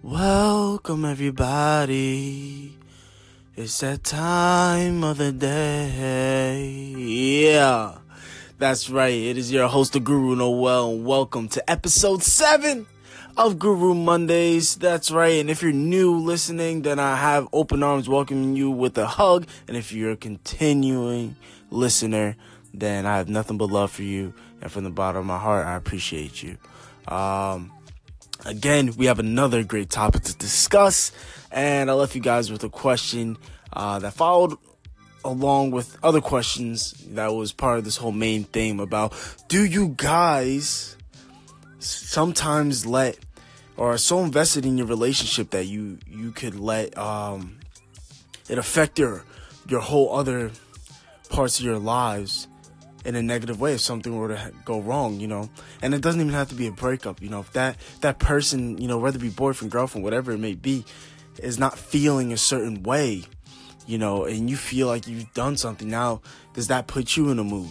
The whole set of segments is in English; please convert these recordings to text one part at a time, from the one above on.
Welcome, everybody. It's that time of the day. Yeah, that's right. It is your host, the Guru Noel, and welcome to episode 7 of Guru Mondays. That's right. And if you're new listening, then I have open arms welcoming you with a hug. And if you're a continuing listener, then I have nothing but love for you. And from the bottom of my heart, I appreciate you. Um, again, we have another great topic to discuss, and I left you guys with a question uh, that followed along with other questions that was part of this whole main theme about do you guys sometimes let or are so invested in your relationship that you you could let um, it affect your your whole other parts of your lives in a negative way if something were to go wrong, you know. And it doesn't even have to be a breakup, you know. If that that person, you know, whether it be boyfriend, girlfriend, whatever it may be, is not feeling a certain way, you know, and you feel like you've done something now, does that put you in a mood?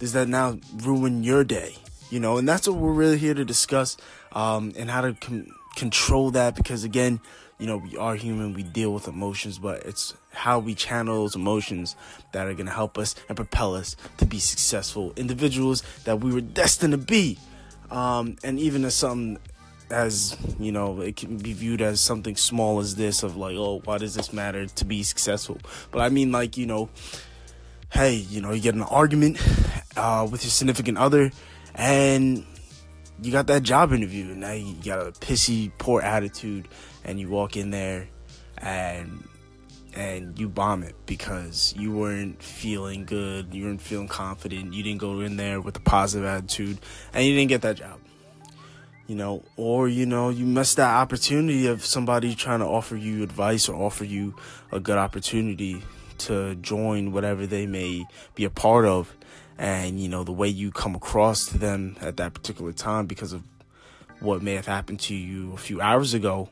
Does that now ruin your day? You know, and that's what we're really here to discuss, um, and how to com- control that because again, you know, we are human, we deal with emotions, but it's how we channel those emotions that are going to help us and propel us to be successful individuals that we were destined to be. Um, and even as something as, you know, it can be viewed as something small as this of like, oh, why does this matter to be successful? But I mean, like, you know, hey, you know, you get an argument uh, with your significant other and you got that job interview and now you got a pissy, poor attitude and you walk in there and and you bomb it because you weren't feeling good, you weren't feeling confident, you didn't go in there with a positive attitude, and you didn't get that job. You know, or you know, you missed that opportunity of somebody trying to offer you advice or offer you a good opportunity to join whatever they may be a part of. And you know, the way you come across to them at that particular time because of what may have happened to you a few hours ago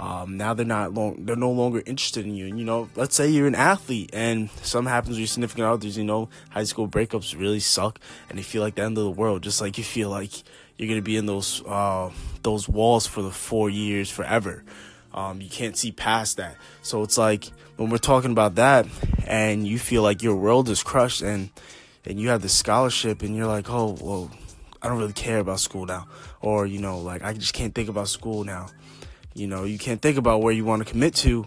um, now they're not long, they're no longer interested in you. And, you know, let's say you're an athlete and something happens with your significant others, you know, high school breakups really suck and they feel like the end of the world, just like you feel like you're going to be in those, uh, those walls for the four years forever. Um, you can't see past that. So it's like when we're talking about that and you feel like your world is crushed and, and you have this scholarship and you're like, oh, well, I don't really care about school now. Or, you know, like I just can't think about school now you know, you can't think about where you want to commit to,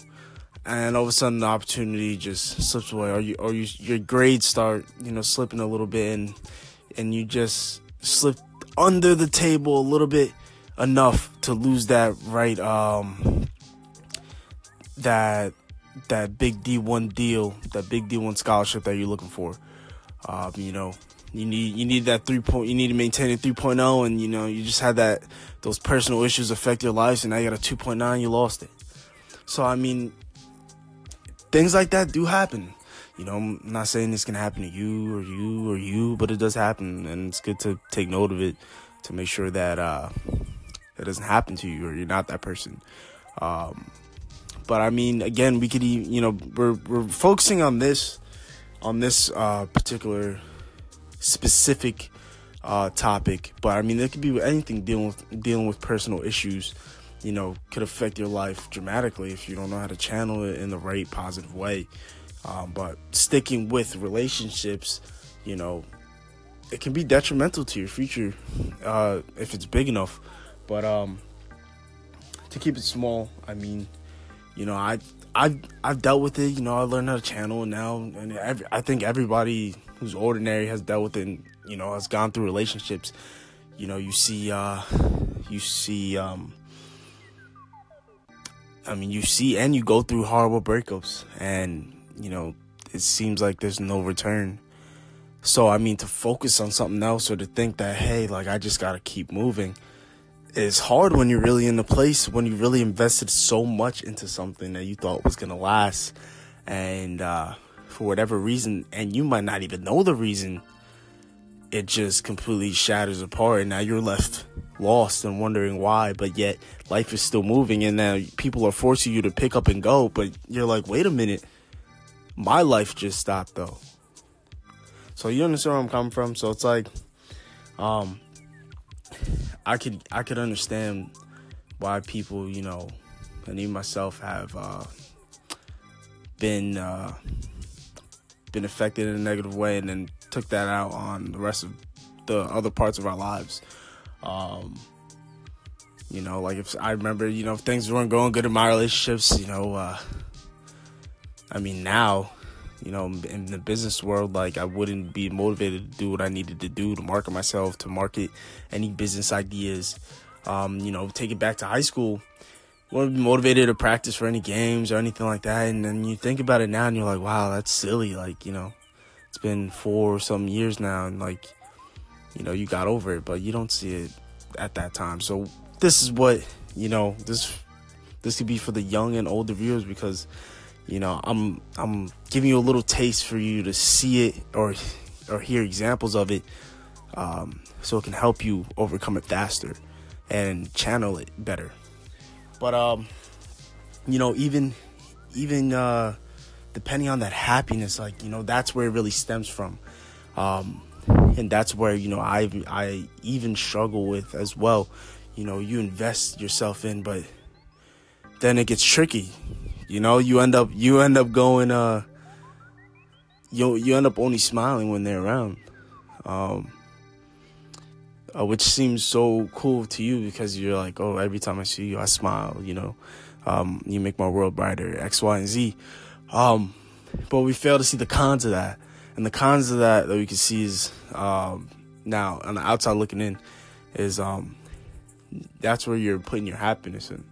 and all of a sudden the opportunity just slips away, or you or you, your grades start, you know, slipping a little bit, and and you just slip under the table a little bit enough to lose that right um that that big D1 deal, that big D1 scholarship that you're looking for. Um, you know, you need you need that three point. You need to maintain a 3.0, and you know you just had that those personal issues affect your lives, and now you got a 2.9. You lost it. So I mean, things like that do happen. You know, I'm not saying it's gonna happen to you or you or you, but it does happen, and it's good to take note of it to make sure that uh, it doesn't happen to you or you're not that person. Um, but I mean, again, we could, you know, we're we're focusing on this on this uh, particular specific uh, topic, but I mean, it could be anything dealing with dealing with personal issues. You know, could affect your life dramatically if you don't know how to channel it in the right positive way. Um, but sticking with relationships, you know, it can be detrimental to your future uh, if it's big enough. But um, to keep it small, I mean, you know, I I've I've dealt with it. You know, I learned how to channel it now, and every, I think everybody who's ordinary has dealt with. And, you know, has gone through relationships. You know, you see, uh, you see, um, I mean, you see, and you go through horrible breakups, and you know, it seems like there's no return. So, I mean, to focus on something else or to think that, hey, like I just gotta keep moving it's hard when you're really in the place when you really invested so much into something that you thought was gonna last and uh, for whatever reason and you might not even know the reason it just completely shatters apart and now you're left lost and wondering why but yet life is still moving and now people are forcing you to pick up and go but you're like wait a minute. My life just stopped though. So you understand where i'm coming from? So it's like um I could I could understand why people, you know, and even myself have uh, been uh, been affected in a negative way, and then took that out on the rest of the other parts of our lives. Um, you know, like if I remember, you know, if things weren't going good in my relationships, you know, uh, I mean, now, you know, in the business world, like I wouldn't be motivated to do what I needed to do to market myself, to market any business ideas. Um, you know, take it back to high school. Wouldn't motivated to practice for any games or anything like that. And then you think about it now and you're like, wow, that's silly. Like, you know, it's been four or some years now and like, you know, you got over it, but you don't see it at that time. So this is what, you know, this this could be for the young and older viewers because you know i'm i'm giving you a little taste for you to see it or or hear examples of it um, so it can help you overcome it faster and channel it better but um you know even even uh depending on that happiness like you know that's where it really stems from. Um and that's where you know i i even struggle with as well. You know you invest yourself in but then it gets tricky. You know, you end up you end up going uh you you end up only smiling when they're around. Um uh, which seems so cool to you because you're like, oh, every time I see you, I smile. You know, um, you make my world brighter. X, Y, and Z. Um, but we fail to see the cons of that, and the cons of that that we can see is um, now on the outside looking in is um, that's where you're putting your happiness in.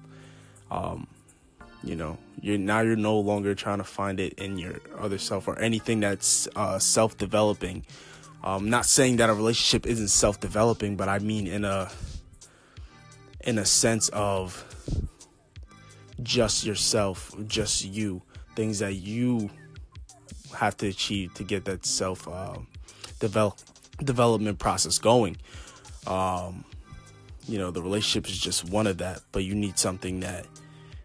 Um, you know, you're now you're no longer trying to find it in your other self or anything that's uh, self-developing. Um, not saying that a relationship isn't self-developing, but I mean in a in a sense of just yourself, just you, things that you have to achieve to get that self uh, develop development process going. Um, you know, the relationship is just one of that, but you need something that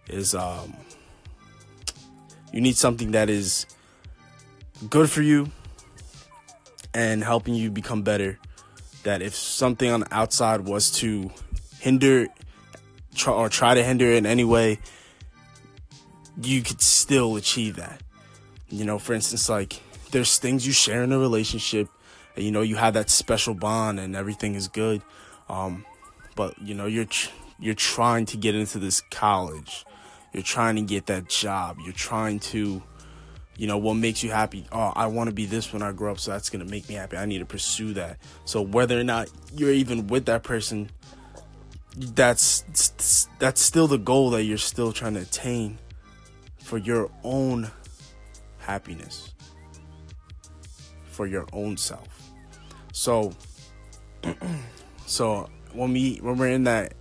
is um, you need something that is good for you and helping you become better. That if something on the outside was to hinder try, or try to hinder in any way, you could still achieve that. You know, for instance, like there's things you share in a relationship, and you know you have that special bond and everything is good. Um, but you know you're tr- you're trying to get into this college you're trying to get that job. You're trying to, you know, what makes you happy. Oh, I want to be this when I grow up, so that's going to make me happy. I need to pursue that. So whether or not you're even with that person, that's that's still the goal that you're still trying to attain for your own happiness, for your own self. So, so when we when we're in that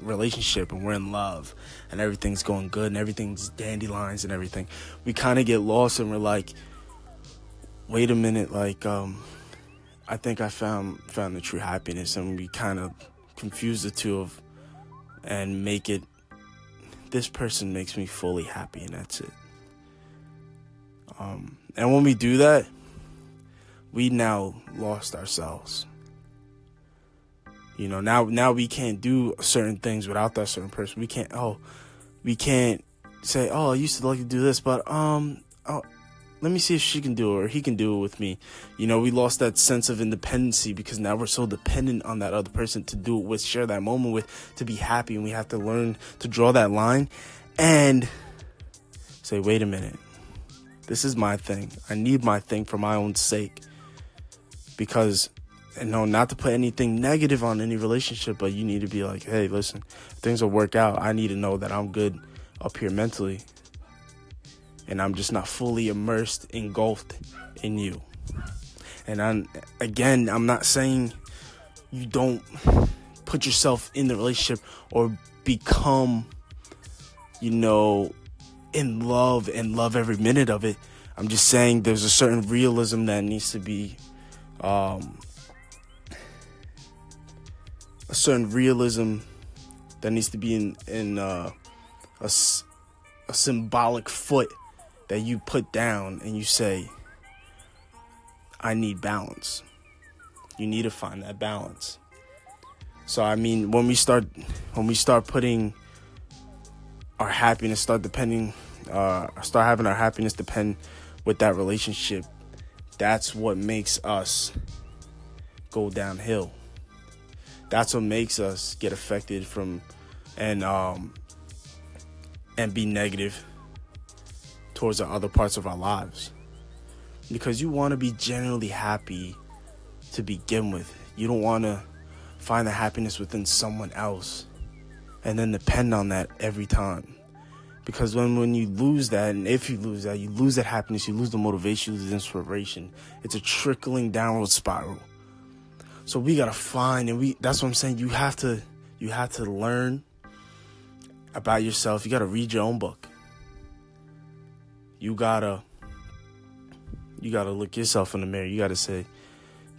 relationship and we're in love and everything's going good and everything's dandelions and everything, we kind of get lost and we're like, wait a minute, like, um, I think I found found the true happiness, and we kind of confuse the two of and make it. This person makes me fully happy, and that's it. Um, and when we do that, we now lost ourselves. You know, now now we can't do certain things without that certain person. We can't oh we can't say, Oh, I used to like to do this, but um oh let me see if she can do it or he can do it with me. You know, we lost that sense of independency because now we're so dependent on that other person to do it with, share that moment with, to be happy. And we have to learn to draw that line and say, wait a minute, this is my thing. I need my thing for my own sake. Because and no, not to put anything negative on any relationship, but you need to be like, hey, listen, things will work out. I need to know that I'm good up here mentally, and I'm just not fully immersed, engulfed in you. And I'm again, I'm not saying you don't put yourself in the relationship or become, you know, in love and love every minute of it. I'm just saying there's a certain realism that needs to be um, a certain realism that needs to be in in uh, a a symbolic foot that you put down and you say, I need balance. You need to find that balance. So I mean, when we start when we start putting our happiness start depending, uh, start having our happiness depend with that relationship, that's what makes us go downhill. That's what makes us get affected from and um and be negative towards the other parts of our lives. Because you want to be genuinely happy to begin with. You don't want to find the happiness within someone else and then depend on that every time. Because when, when you lose that, and if you lose that, you lose that happiness, you lose the motivation, you lose the inspiration. It's a trickling downward spiral. So we gotta find, and we that's what I'm saying. You have to you have to learn about yourself. You gotta read your own book. You gotta you gotta look yourself in the mirror. You gotta say,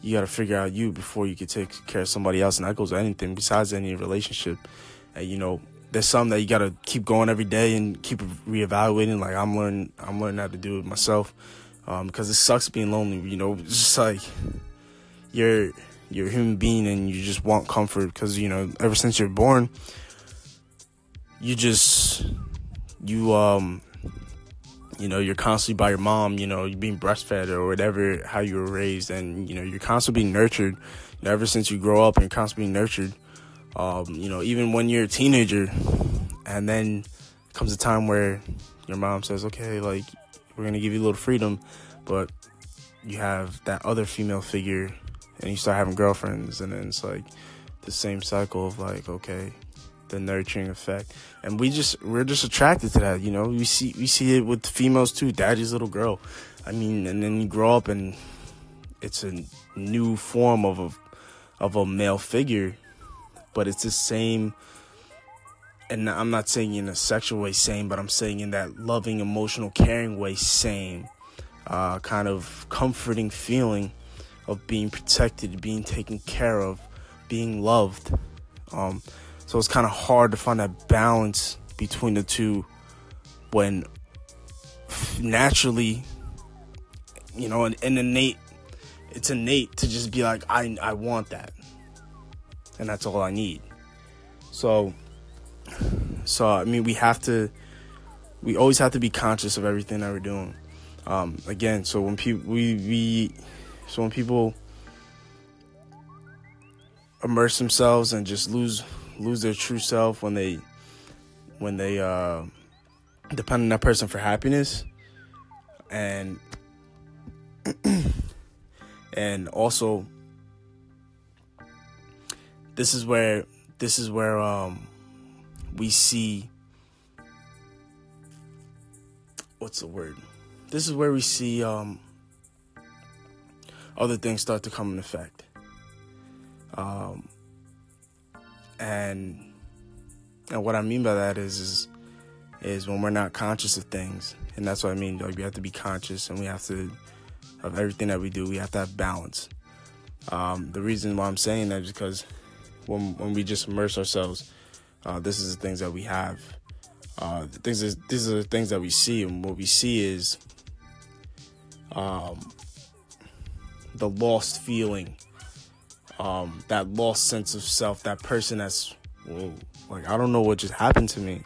you got to figure out you before you can take care of somebody else. And that goes with anything besides any relationship. And, you know, there's some that you got to keep going every day and keep reevaluating. Like I'm learning, I'm learning how to do it myself. Um, because it sucks being lonely. You know, it's just like you're, you're a human being and you just want comfort because, you know, ever since you're born, you just, you, um, you know you're constantly by your mom you know you're being breastfed or whatever how you were raised and you know you're constantly being nurtured you know, ever since you grow up and constantly being nurtured. Um, you know even when you're a teenager and then comes a time where your mom says okay like we're gonna give you a little freedom but you have that other female figure and you start having girlfriends and then it's like the same cycle of like okay the nurturing effect. And we just we're just attracted to that you know? We see we see it with females too. Daddy's little girl. I mean and then you grow up and it's a new form of a of a male figure but it's the same and i'm not saying in a sexual way same but i'm saying in that loving emotional caring way same uh, kind of comforting feeling of being protected being taken care of being loved um, so it's kind of hard to find that balance between the two when naturally, you know, an, an innate, it's innate to just be like, I, I want that. And that's all I need. So, so, I mean, we have to, we always have to be conscious of everything that we're doing. Um, again, so when people, we, we, so when people immerse themselves and just lose lose their true self when they when they uh, depend on that person for happiness. And and also this is where this is where um we see what's the word? This is where we see um other things start to come in effect um and and what I mean by that is is is when we're not conscious of things, and that's what I mean. Like we have to be conscious, and we have to of everything that we do. We have to have balance. Um, the reason why I'm saying that is because when when we just immerse ourselves, uh, this is the things that we have. Uh, the things is, these are the things that we see, and what we see is um, the lost feeling um, that lost sense of self, that person that's, well, like, I don't know what just happened to me.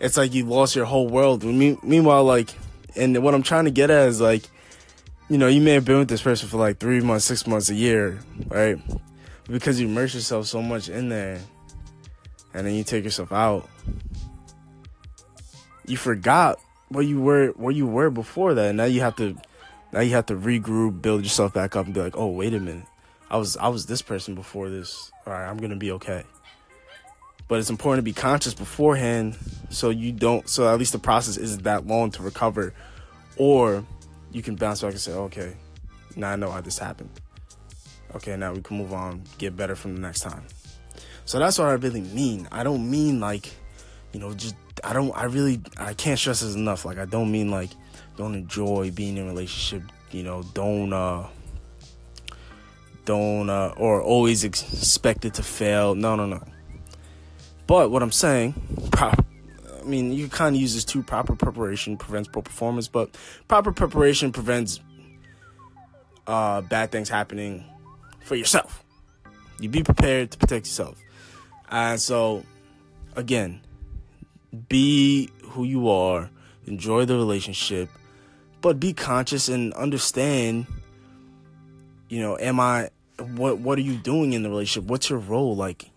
It's like you lost your whole world. Me- meanwhile, like, and what I'm trying to get at is like, you know, you may have been with this person for like three months, six months, a year, right? Because you immerse yourself so much in there, and then you take yourself out, you forgot where you were, where you were before that. And now you have to, now you have to regroup, build yourself back up, and be like, oh, wait a minute I was I was this person before this. All right, I'm gonna be okay. But it's important to be conscious beforehand, so you don't. So at least the process isn't that long to recover, or you can bounce back and say, okay, now I know how this happened. Okay, now we can move on, get better from the next time. So that's what I really mean. I don't mean like, you know, just I don't. I really I can't stress this enough. Like I don't mean like don't enjoy being in a relationship. You know, don't. uh don't uh, or always expect it to fail. No, no, no. But what I'm saying, prop, I mean, you kind of use this too. Proper preparation prevents poor performance, but proper preparation prevents uh, bad things happening for yourself. You be prepared to protect yourself. And so, again, be who you are, enjoy the relationship, but be conscious and understand, you know, am I what what are you doing in the relationship? What's your role like?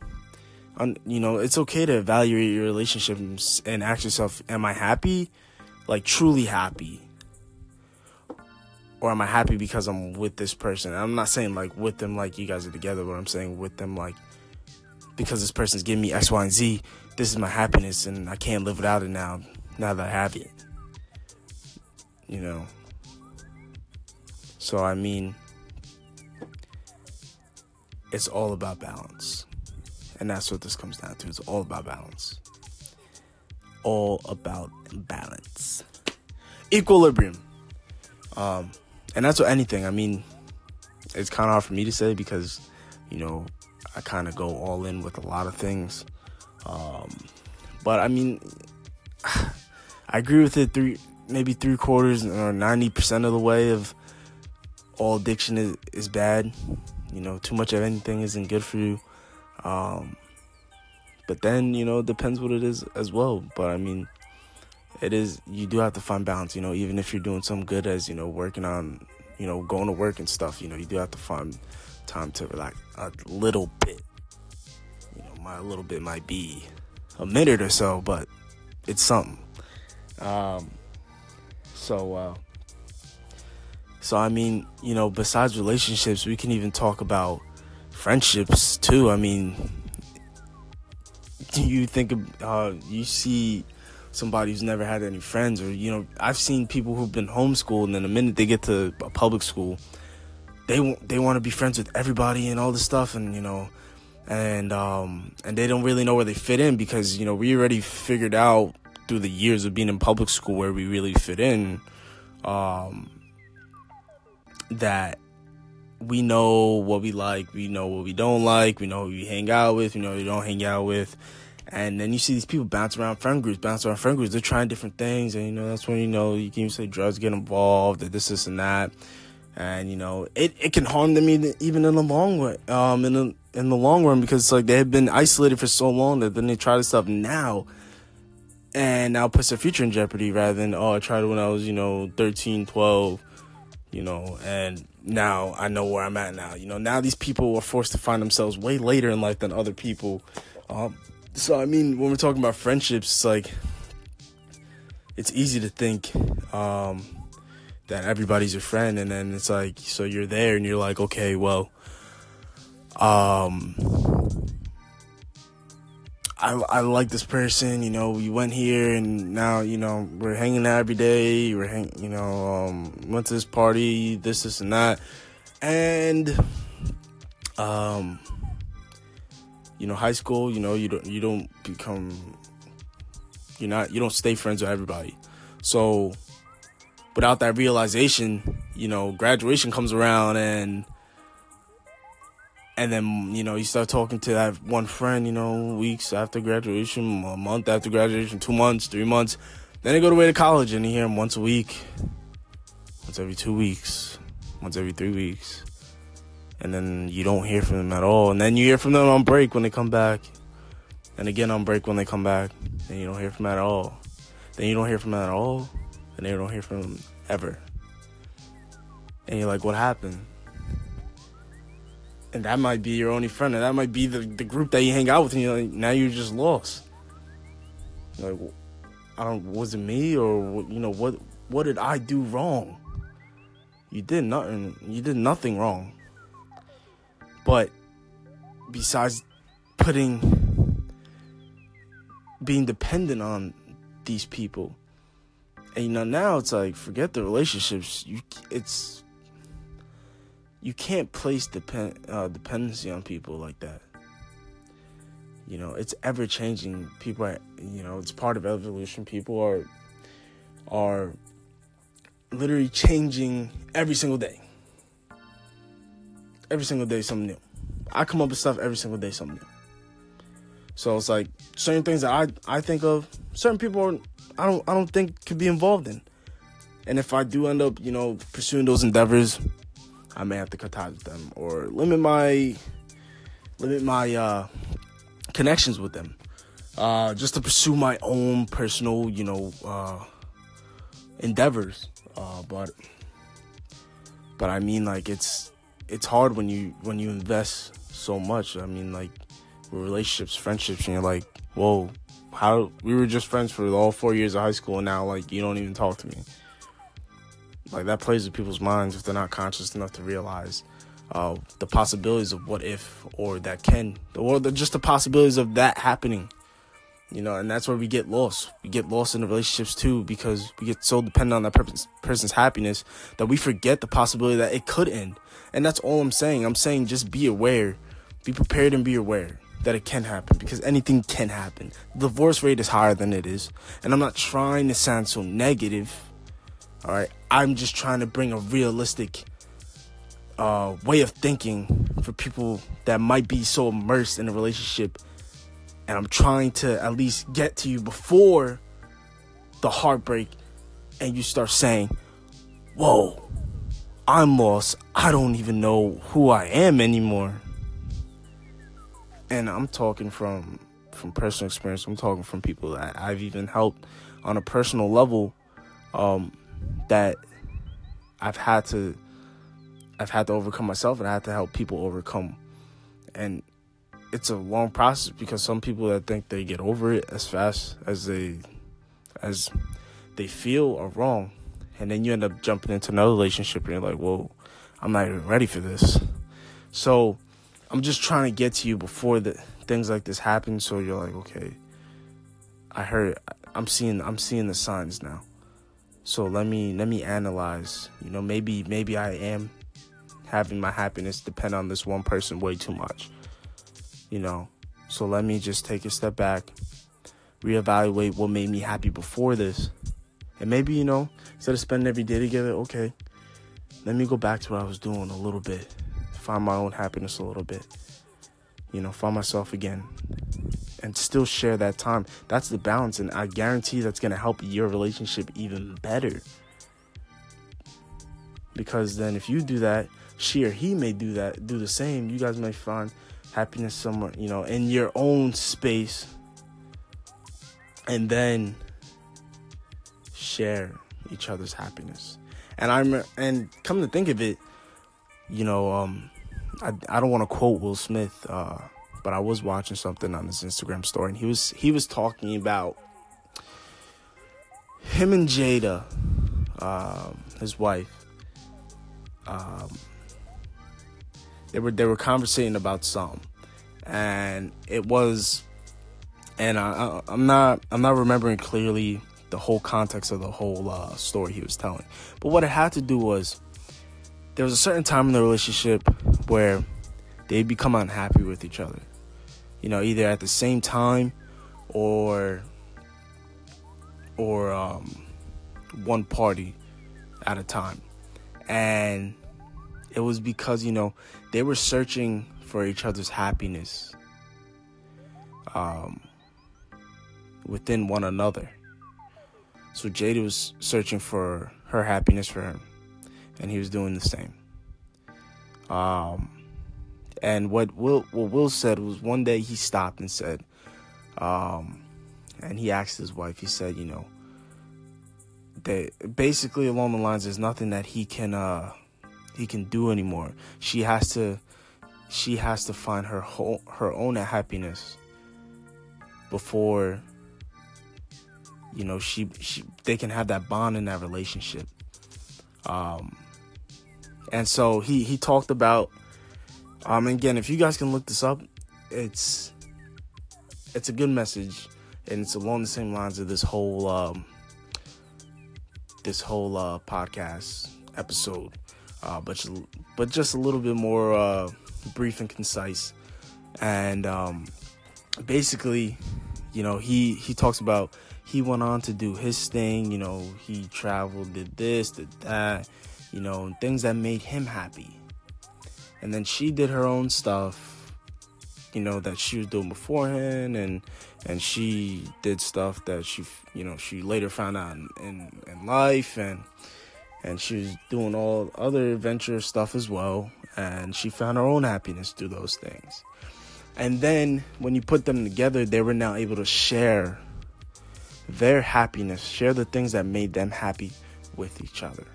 You know, it's okay to evaluate your relationships and ask yourself, am I happy? Like truly happy? Or am I happy because I'm with this person? I'm not saying like with them like you guys are together, but I'm saying with them like because this person's giving me X, Y, and Z, this is my happiness and I can't live without it now, now that I have it. You know? So, I mean, it's all about balance. And that's what this comes down to. It's all about balance. All about balance. Equilibrium. Um, and that's what anything, I mean, it's kind of hard for me to say because, you know, I kind of go all in with a lot of things. Um, but I mean, I agree with it three, maybe three quarters or 90% of the way of all addiction is, is bad. You know, too much of anything isn't good for you. Um, but then, you know, it depends what it is as well. But I mean, it is, you do have to find balance, you know, even if you're doing some good as, you know, working on, you know, going to work and stuff, you know, you do have to find time to relax a little bit. You know, my little bit might be a minute or so, but it's something. Um, so, uh, so I mean, you know, besides relationships, we can even talk about friendships too. I mean, do you think uh, you see somebody who's never had any friends, or you know, I've seen people who've been homeschooled, and then the minute they get to a public school, they they want to be friends with everybody and all this stuff, and you know, and um, and they don't really know where they fit in because you know we already figured out through the years of being in public school where we really fit in, um, that we know what we like, we know what we don't like, we know who we hang out with, we know who we don't hang out with. And then you see these people bounce around friend groups, bounce around friend groups. They're trying different things, and you know that's when you know you can even say drugs get involved, that this, this, and that and you know it, it can harm them even in the long run um in the in the long run because like they have been isolated for so long that then they try this stuff now and now puts their future in jeopardy rather than oh I tried it when I was you know 13 12 you know and now I know where I'm at now. You know now these people are forced to find themselves way later in life than other people. Um so I mean when we're talking about friendships it's like it's easy to think um that everybody's your friend and then it's like so you're there and you're like okay well um I, I like this person, you know, we went here and now, you know, we're hanging out every day. We're hang, you know, um, went to this party, this, this, and that. And, um, you know, high school, you know, you don't, you don't become, you're not, you don't stay friends with everybody. So, without that realization, you know, graduation comes around and and then you know you start talking to that one friend, you know, weeks after graduation, a month after graduation, two months, three months. Then they go away to college and you hear them once a week, once every two weeks, once every three weeks, and then you don't hear from them at all. And then you hear from them on break when they come back, and again on break when they come back, and you don't hear from them at all. Then you don't hear from them at all and they don't hear from them ever. And you're like, what happened? And that might be your only friend, and that might be the, the group that you hang out with, and you're like, now you're just lost. Like, I don't, was it me, or you know, what, what did I do wrong? You did nothing. You did nothing wrong. But besides putting, being dependent on these people and you know now it's like forget the relationships. You it's you can't place depend uh, dependency on people like that. You know it's ever changing. People are you know it's part of evolution. People are are literally changing every single day. Every single day something new. I come up with stuff every single day something new. So it's like certain things that I I think of. Certain people are I don't I don't think could be involved in. And if I do end up, you know, pursuing those endeavors, I may have to cut ties with them or limit my limit my uh, connections with them. uh, just to pursue my own personal, you know, uh, endeavors. Uh, but but I mean, like it's it's hard when you when you invest so much. I mean, like relationships, friendships, and you're like, whoa, how we were just friends for all four years of high school, and now like you don't even talk to me. Like that plays with people's minds if they're not conscious enough to realize uh, the possibilities of what if or that can, or the, just the possibilities of that happening. You know, and that's where we get lost. We get lost in the relationships too because we get so dependent on that person's, person's happiness that we forget the possibility that it could end. And that's all I'm saying. I'm saying just be aware, be prepared, and be aware that it can happen because anything can happen. The divorce rate is higher than it is. And I'm not trying to sound so negative. All right. I'm just trying to bring a realistic uh, way of thinking for people that might be so immersed in a relationship. And I'm trying to at least get to you before the heartbreak and you start saying, Whoa, I'm lost. I don't even know who I am anymore. And I'm talking from from personal experience. I'm talking from people that I've even helped on a personal level um, that I've had to I've had to overcome myself and I had to help people overcome. And it's a long process because some people that think they get over it as fast as they as they feel are wrong. And then you end up jumping into another relationship and you're like, whoa, I'm not even ready for this. So I'm just trying to get to you before the things like this happen so you're like, okay, I heard I'm seeing I'm seeing the signs now. So let me let me analyze. You know, maybe maybe I am having my happiness depend on this one person way too much. You know, so let me just take a step back, reevaluate what made me happy before this. And maybe, you know, instead of spending every day together, okay, let me go back to what I was doing a little bit, find my own happiness a little bit, you know, find myself again, and still share that time. That's the balance, and I guarantee that's gonna help your relationship even better. Because then, if you do that, she or he may do that, do the same. You guys may find happiness somewhere, you know, in your own space, and then share each other's happiness. And I'm and come to think of it, you know, um, I I don't want to quote Will Smith, uh, but I was watching something on his Instagram story, and he was he was talking about him and Jada, um, his wife. Um, they were they were conversating about some, and it was, and I, I am not I'm not remembering clearly the whole context of the whole uh, story he was telling, but what it had to do was there was a certain time in the relationship where they become unhappy with each other, you know, either at the same time or or um, one party at a time, and it was because, you know, they were searching for each other's happiness um, within one another. So Jada was searching for her happiness for him, and he was doing the same. Um, and what Will what Will said was one day he stopped and said, um, and he asked his wife. He said, you know, that basically along the lines, there's nothing that he can uh, he can do anymore. She has to she has to find her whole, her own happiness before you know she she they can have that bond in that relationship. Um and so he he talked about um again if you guys can look this up it's it's a good message and it's along the same lines of this whole um this whole uh podcast episode uh, but but just a little bit more uh, brief and concise. And um, basically, you know, he he talks about he went on to do his thing. You know, he traveled, did this, did that. You know, things that made him happy. And then she did her own stuff. You know that she was doing beforehand, and and she did stuff that she you know she later found out in, in, in life and and she was doing all other adventure stuff as well and she found her own happiness through those things And then when you put them together, they were now able to share their happiness, share the things that made them happy with each other.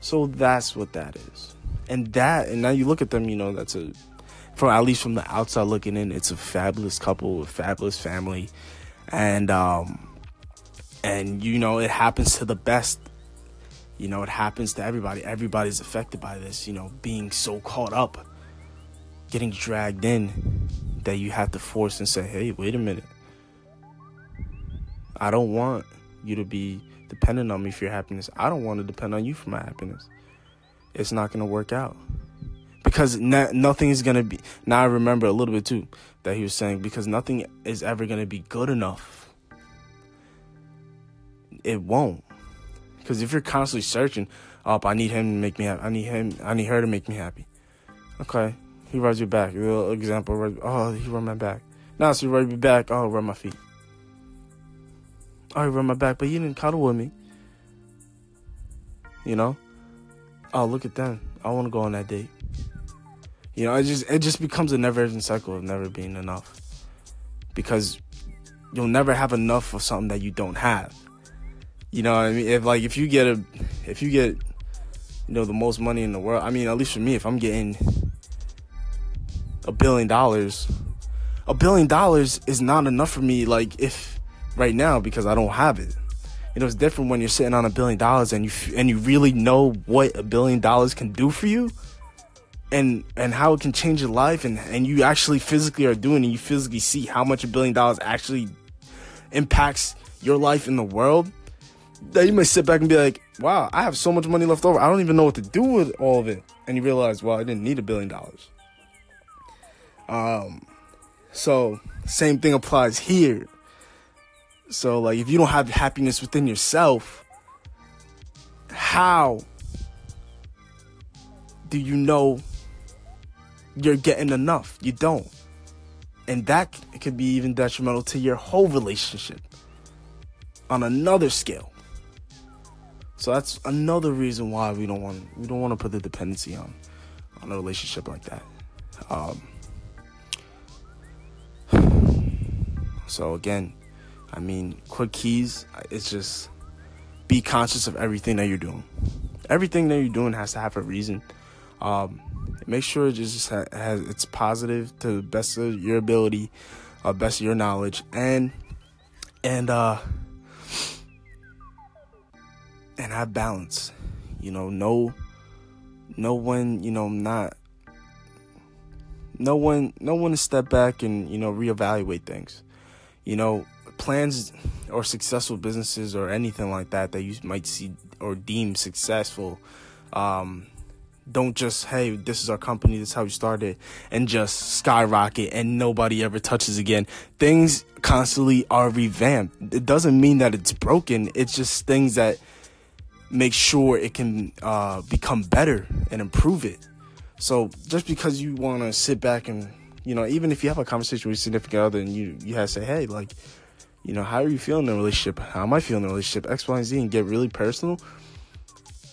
So that's what that is. And that, and now you look at them, you know, that's a, from at least from the outside looking in, it's a fabulous couple, a fabulous family. And, um, and you know, it happens to the best. You know, it happens to everybody. Everybody's affected by this, you know, being so caught up, getting dragged in that you have to force and say, hey, wait a minute. I don't want you to be dependent on me for your happiness. I don't want to depend on you for my happiness. It's not going to work out. Because nothing is going to be. Now I remember a little bit too that he was saying, because nothing is ever going to be good enough. It won't. Because if you're constantly searching, up, oh, I need him to make me happy. I need him. I need her to make me happy. Okay, he rubs your back. Little Example. Oh, he rub my back. Now, so he rub your back. Oh, rub my feet. Oh, I rub my back, but he didn't cuddle with me. You know? Oh, look at them. I want to go on that date. You know, it just it just becomes a never-ending cycle of never being enough. Because you'll never have enough of something that you don't have. You know I mean? If like if you get a if you get you know the most money in the world, I mean, at least for me, if I'm getting a billion dollars, a billion dollars is not enough for me like if right now because I don't have it. You know, it's different when you're sitting on a billion dollars and you and you really know what a billion dollars can do for you, and and how it can change your life, and and you actually physically are doing, and you physically see how much a billion dollars actually impacts your life in the world. That you may sit back and be like, "Wow, I have so much money left over. I don't even know what to do with all of it." And you realize, "Well, I didn't need a billion dollars." Um, so same thing applies here so like if you don't have happiness within yourself, how do you know you're getting enough? You don't. And that could be even detrimental to your whole relationship on another scale. So that's another reason why we don't want we don't want to put the dependency on on a relationship like that. Um, so again, I mean, quick keys, it's just be conscious of everything that you're doing. Everything that you're doing has to have a reason. Um, make sure it just has it's positive to the best of your ability, uh, best of your knowledge, and and uh, and have balance. You know, know know when you know not no one no one to step back and you know reevaluate things. You know, plans or successful businesses or anything like that that you might see or deem successful um, don't just hey this is our company this is how we started and just skyrocket and nobody ever touches again. Things constantly are revamped. It doesn't mean that it's broken. It's just things that make sure it can uh, become better and improve it. So just because you want to sit back and you know even if you have a conversation with your significant other and you you have to say hey like you know, how are you feeling in a relationship? How am I feeling in a relationship? X, Y, and Z, and get really personal.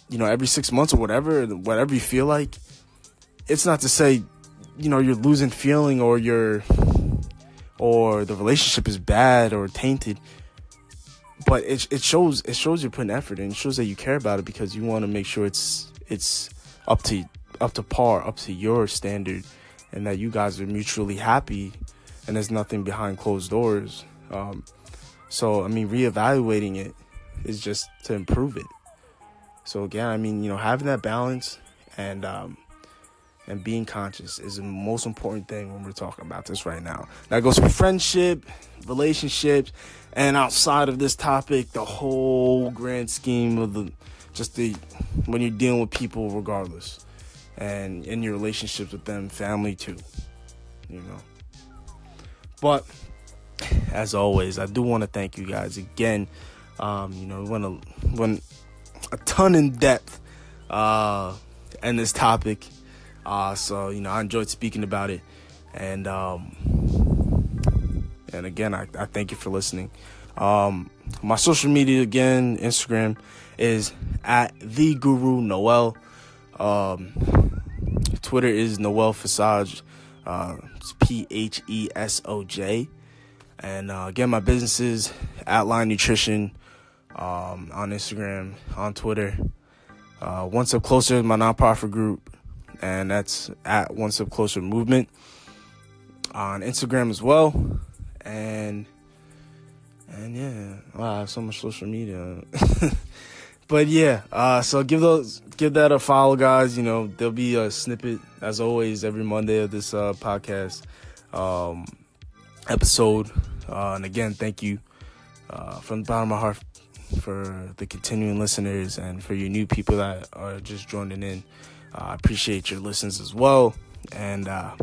You know, every six months or whatever, whatever you feel like. It's not to say, you know, you're losing feeling or you're, or the relationship is bad or tainted. But it it shows it shows you're putting effort and it shows that you care about it because you want to make sure it's it's up to up to par, up to your standard, and that you guys are mutually happy, and there's nothing behind closed doors. Um, so, I mean, reevaluating it is just to improve it. So again, I mean, you know, having that balance and um, and being conscious is the most important thing when we're talking about this right now. That goes for friendship, relationships, and outside of this topic, the whole grand scheme of the just the when you're dealing with people regardless. And in your relationships with them, family too. You know. But as always, I do want to thank you guys again. Um, you know, we went a went a ton in depth uh, in this topic. Uh, so you know, I enjoyed speaking about it, and um, and again, I, I thank you for listening. Um, my social media again, Instagram is at the Guru Noel. Um, Twitter is Noel Phesoj. Uh, it's P H E S O J. And uh, again, my business is Outline Nutrition um, on Instagram, on Twitter. Uh, One Step Closer is my nonprofit group, and that's at One Step Closer Movement on Instagram as well. And and yeah, wow, I have so much social media. but yeah, uh, so give those give that a follow, guys. You know, there'll be a snippet as always every Monday of this uh, podcast um, episode. Uh, and again, thank you uh, from the bottom of my heart for the continuing listeners and for your new people that are just joining in. Uh, I appreciate your listens as well. And uh,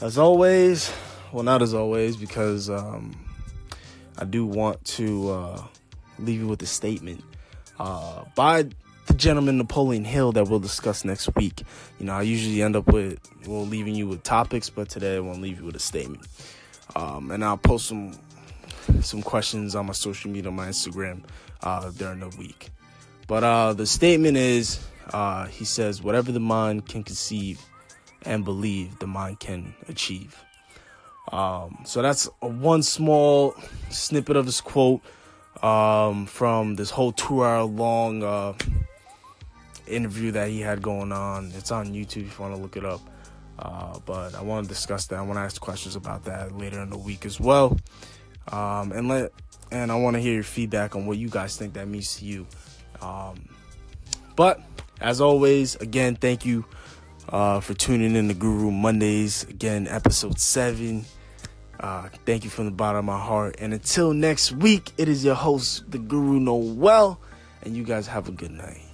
as always, well, not as always, because um, I do want to uh, leave you with a statement uh, by the gentleman Napoleon Hill that we'll discuss next week. You know, I usually end up with well leaving you with topics, but today I want to leave you with a statement. Um, and I'll post some some questions on my social media, my Instagram uh, during the week. But uh, the statement is, uh, he says, whatever the mind can conceive and believe, the mind can achieve. Um, so that's a one small snippet of his quote um, from this whole two-hour long uh, interview that he had going on. It's on YouTube if you want to look it up. Uh, but I want to discuss that. I want to ask questions about that later in the week as well. Um, and let and I want to hear your feedback on what you guys think that means to you. Um, but as always, again, thank you uh, for tuning in to Guru Mondays. Again, episode seven. Uh, thank you from the bottom of my heart. And until next week, it is your host, the Guru Noel, and you guys have a good night.